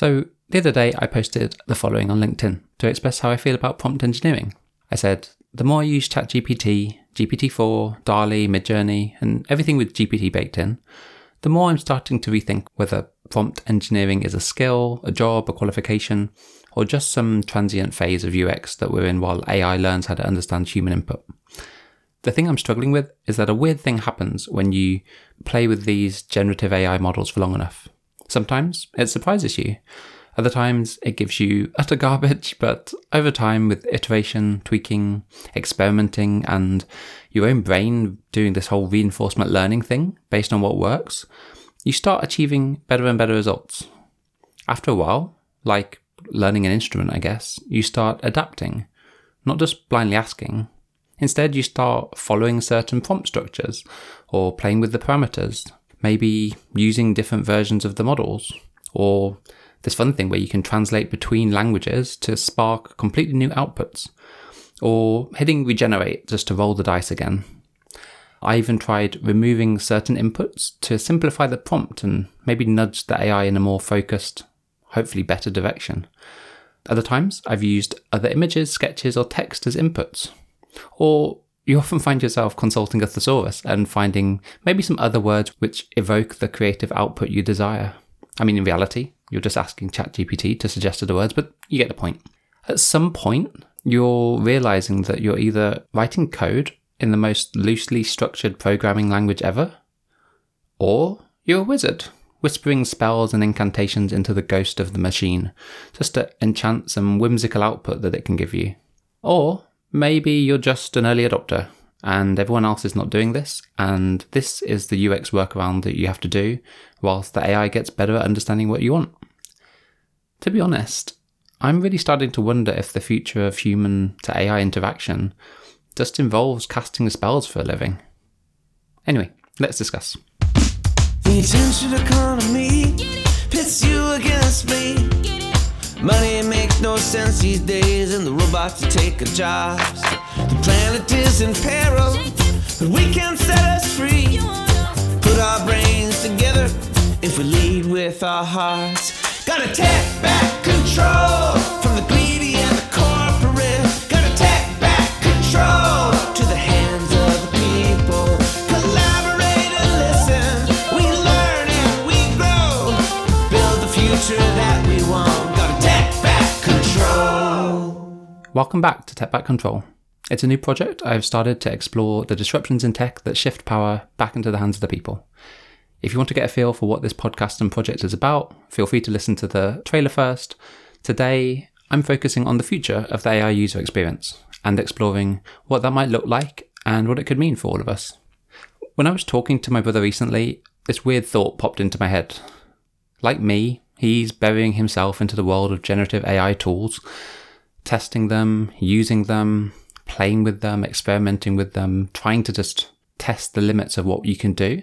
So, the other day I posted the following on LinkedIn to express how I feel about prompt engineering. I said, the more I use ChatGPT, GPT-4, DALL-E, Midjourney, and everything with GPT baked in, the more I'm starting to rethink whether prompt engineering is a skill, a job, a qualification, or just some transient phase of UX that we're in while AI learns how to understand human input. The thing I'm struggling with is that a weird thing happens when you play with these generative AI models for long enough. Sometimes it surprises you. Other times it gives you utter garbage, but over time, with iteration, tweaking, experimenting, and your own brain doing this whole reinforcement learning thing based on what works, you start achieving better and better results. After a while, like learning an instrument, I guess, you start adapting, not just blindly asking. Instead, you start following certain prompt structures or playing with the parameters, maybe using different versions of the models, or this fun thing where you can translate between languages to spark completely new outputs, or hitting regenerate just to roll the dice again. I even tried removing certain inputs to simplify the prompt and maybe nudge the AI in a more focused, hopefully better direction. Other times, I've used other images, sketches, or text as inputs. Or you often find yourself consulting a thesaurus and finding maybe some other words which evoke the creative output you desire. I mean, in reality, you're just asking ChatGPT to suggest other words, but you get the point. At some point, you're realizing that you're either writing code in the most loosely structured programming language ever, or you're a wizard, whispering spells and incantations into the ghost of the machine, just to enchant some whimsical output that it can give you. Or maybe you're just an early adopter, and everyone else is not doing this, and this is the UX workaround that you have to do whilst the AI gets better at understanding what you want. To be honest, I'm really starting to wonder if the future of human to AI interaction just involves casting spells for a living. Anyway, let's discuss. The attention economy pits you against me. Money makes no sense these days, and the robots are taking jobs. The planet is in peril, but we can set us free. Put our brains together if we lead with our hearts. Gotta take back control Welcome back to Tech Back Control. It's a new project I've started to explore the disruptions in tech that shift power back into the hands of the people. If you want to get a feel for what this podcast and project is about, feel free to listen to the trailer first. Today, I'm focusing on the future of the AI user experience and exploring what that might look like and what it could mean for all of us. When I was talking to my brother recently, this weird thought popped into my head. Like me, he's burying himself into the world of generative AI tools, testing them, using them, playing with them, experimenting with them, trying to just test the limits of what you can do.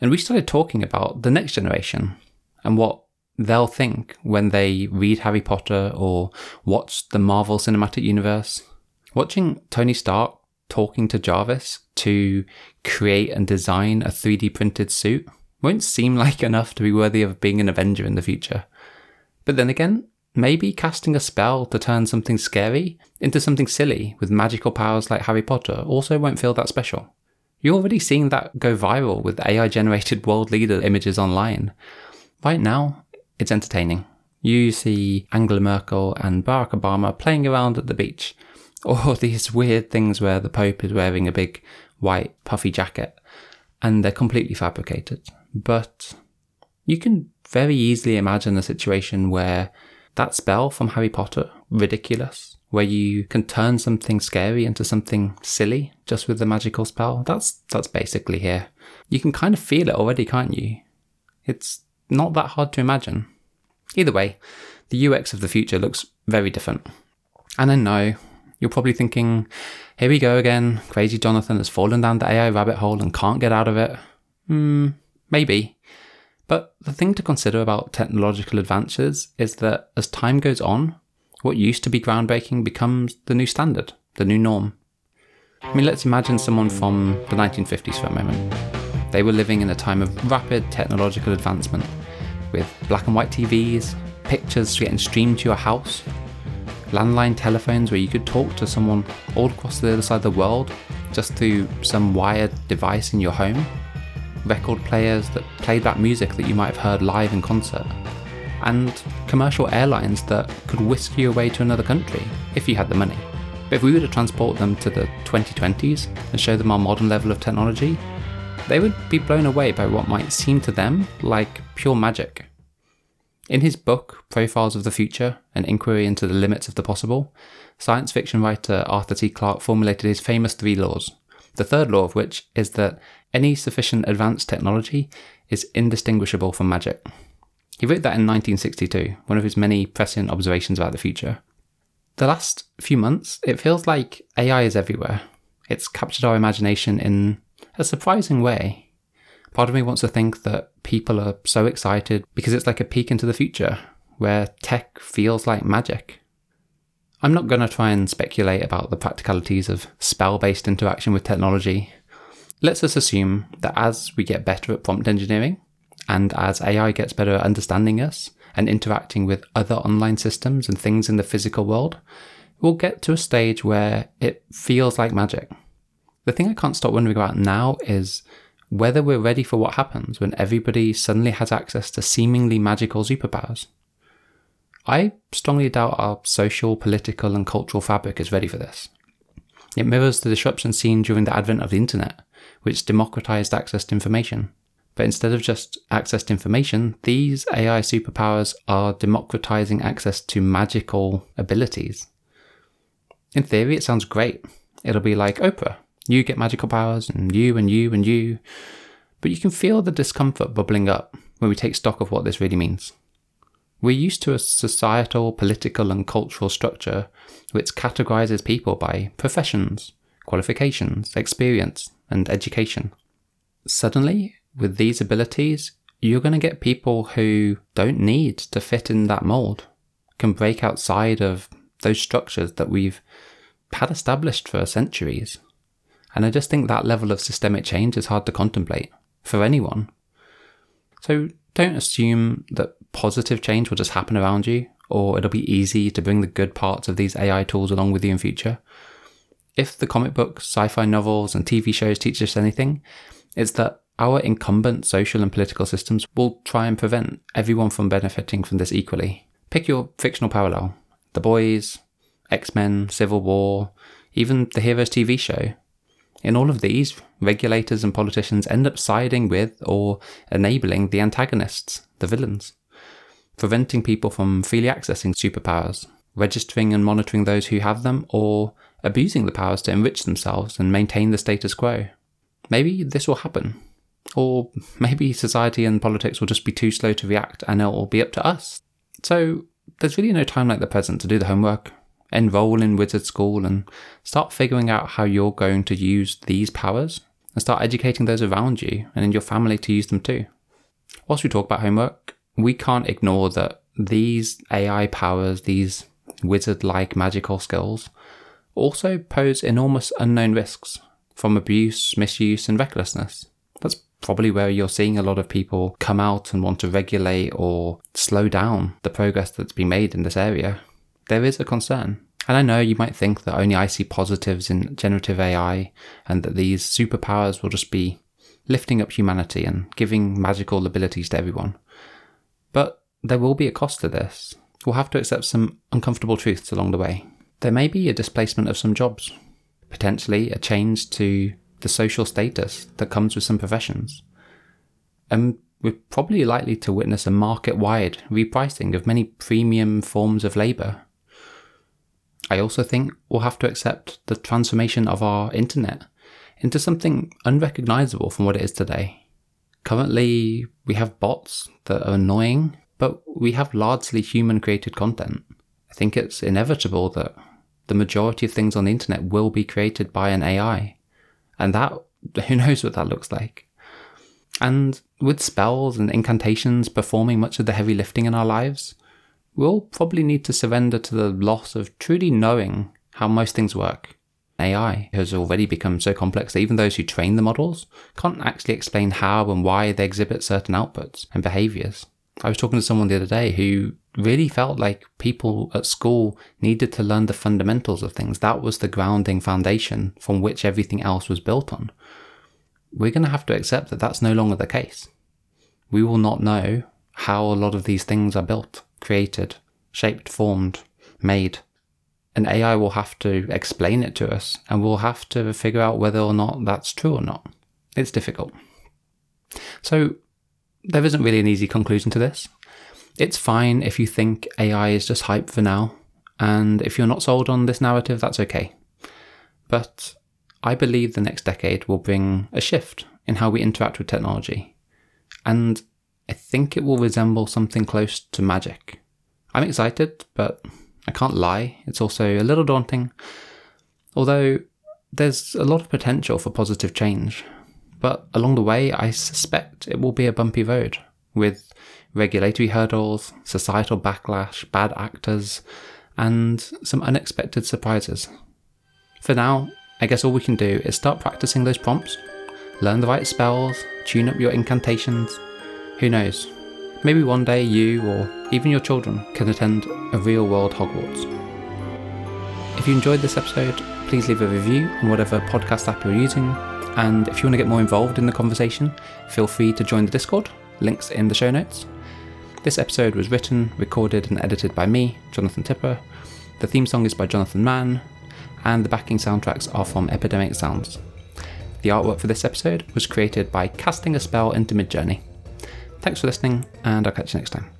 And we started talking about the next generation and what they'll think when they read Harry Potter or watch the Marvel Cinematic Universe. Watching Tony Stark talking to Jarvis to create and design a 3D printed suit won't seem like enough to be worthy of being an Avenger in the future. But then again, maybe casting a spell to turn something scary into something silly with magical powers like Harry Potter also won't feel that special. You're already seeing that go viral with AI generated world leader images online. Right now, it's entertaining. You see Angela Merkel and Barack Obama playing around at the beach, or these weird things where the Pope is wearing a big white puffy jacket, and they're completely fabricated. But you can very easily imagine a situation where that spell from Harry Potter, Riddikulus, where you can turn something scary into something silly just with the magical spell. That's that's basically here. You can kind of feel it already, can't you? It's not that hard to imagine. Either way, the UX of the future looks very different. And I know you're probably thinking, here we go again. Crazy Jonathan has fallen down the AI rabbit hole and can't get out of it. Hmm, maybe. But the thing to consider about technological advances is that as time goes on, what used to be groundbreaking becomes the new standard, the new norm. I mean, let's imagine someone from the 1950s for a moment. They were living in a time of rapid technological advancement, with black and white TVs, pictures getting streamed to your house, landline telephones where you could talk to someone all across the other side of the world just through some wired device in your home, record players that played that music that you might have heard live in concert, and commercial airlines that could whisk you away to another country if you had the money. But if we were to transport them to the 2020s and show them our modern level of technology, they would be blown away by what might seem to them like pure magic. In his book, Profiles of the Future An Inquiry into the Limits of the Possible, science fiction writer Arthur C. Clarke formulated his famous three laws, the third law of which is that any sufficient advanced technology is indistinguishable from magic. He wrote that in 1962, one of his many prescient observations about the future. The last few months, it feels like AI is everywhere. It's captured our imagination in a surprising way. Part of me wants to think that people are so excited because it's like a peek into the future, where tech feels like magic. I'm not going to try and speculate about the practicalities of spell based interaction with technology. Let's just assume that as we get better at prompt engineering, and as AI gets better at understanding us and interacting with other online systems and things in the physical world, we'll get to a stage where it feels like magic. The thing I can't stop wondering about now is whether we're ready for what happens when everybody suddenly has access to seemingly magical superpowers. I strongly doubt our social, political, and cultural fabric is ready for this. It mirrors the disruption seen during the advent of the internet, which democratized access to information. But instead of just access to information, these AI superpowers are democratizing access to magical abilities. In theory, it sounds great. It'll be like Oprah, you get magical powers, and you and you and you. But you can feel the discomfort bubbling up when we take stock of what this really means. We're used to a societal, political, and cultural structure which categorizes people by professions, qualifications, experience, and education. Suddenly, with these abilities, you're going to get people who don't need to fit in that mold, can break outside of those structures that we've had established for centuries. And I just think that level of systemic change is hard to contemplate for anyone. So don't assume that positive change will just happen around you or it'll be easy to bring the good parts of these AI tools along with you in future. If the comic books, sci fi novels, and TV shows teach us anything, it's that our incumbent social and political systems will try and prevent everyone from benefiting from this equally. Pick your fictional parallel The Boys, X Men, Civil War, even the Heroes TV show. In all of these, regulators and politicians end up siding with or enabling the antagonists, the villains, preventing people from freely accessing superpowers, registering and monitoring those who have them, or abusing the powers to enrich themselves and maintain the status quo. Maybe this will happen. Or maybe society and politics will just be too slow to react and it will be up to us. So there's really no time like the present to do the homework, enroll in wizard school and start figuring out how you're going to use these powers and start educating those around you and in your family to use them too. Whilst we talk about homework, we can't ignore that these AI powers, these wizard like magical skills, also pose enormous unknown risks from abuse, misuse, and recklessness. That's probably where you're seeing a lot of people come out and want to regulate or slow down the progress that's been made in this area there is a concern. And I know you might think that only I see positives in generative AI and that these superpowers will just be lifting up humanity and giving magical abilities to everyone. But there will be a cost to this. We'll have to accept some uncomfortable truths along the way. There may be a displacement of some jobs, potentially a change to the social status that comes with some professions. And we're probably likely to witness a market wide repricing of many premium forms of labour I also think we'll have to accept the transformation of our internet into something unrecognizable from what it is today. Currently, we have bots that are annoying, but we have largely human created content. I think it's inevitable that the majority of things on the internet will be created by an AI. And that, who knows what that looks like. And with spells and incantations performing much of the heavy lifting in our lives, we'll probably need to surrender to the loss of truly knowing how most things work. AI has already become so complex that even those who train the models can't actually explain how and why they exhibit certain outputs and behaviors. I was talking to someone the other day who really felt like people at school needed to learn the fundamentals of things. That was the grounding foundation from which everything else was built on. We're going to have to accept that that's no longer the case. We will not know how a lot of these things are built, created, shaped, formed, made. And AI will have to explain it to us, and we'll have to figure out whether or not that's true or not. It's difficult. So, there isn't really an easy conclusion to this. It's fine if you think AI is just hype for now, and if you're not sold on this narrative, that's okay. But I believe the next decade will bring a shift in how we interact with technology, and I think it will resemble something close to magic. I'm excited, but I can't lie, it's also a little daunting. Although there's a lot of potential for positive change, but along the way, I suspect it will be a bumpy road with regulatory hurdles, societal backlash, bad actors, and some unexpected surprises. For now, I guess all we can do is start practicing those prompts, learn the right spells, tune up your incantations. Who knows? Maybe one day you or even your children can attend a real world Hogwarts. If you enjoyed this episode, please leave a review on whatever podcast app you're using. And if you want to get more involved in the conversation, feel free to join the Discord. Links in the show notes. This episode was written, recorded, and edited by me, Jonathan Tipper. The theme song is by Jonathan Mann, and the backing soundtracks are from Epidemic Sounds. The artwork for this episode was created by casting a spell into Midjourney. Thanks for listening, and I'll catch you next time.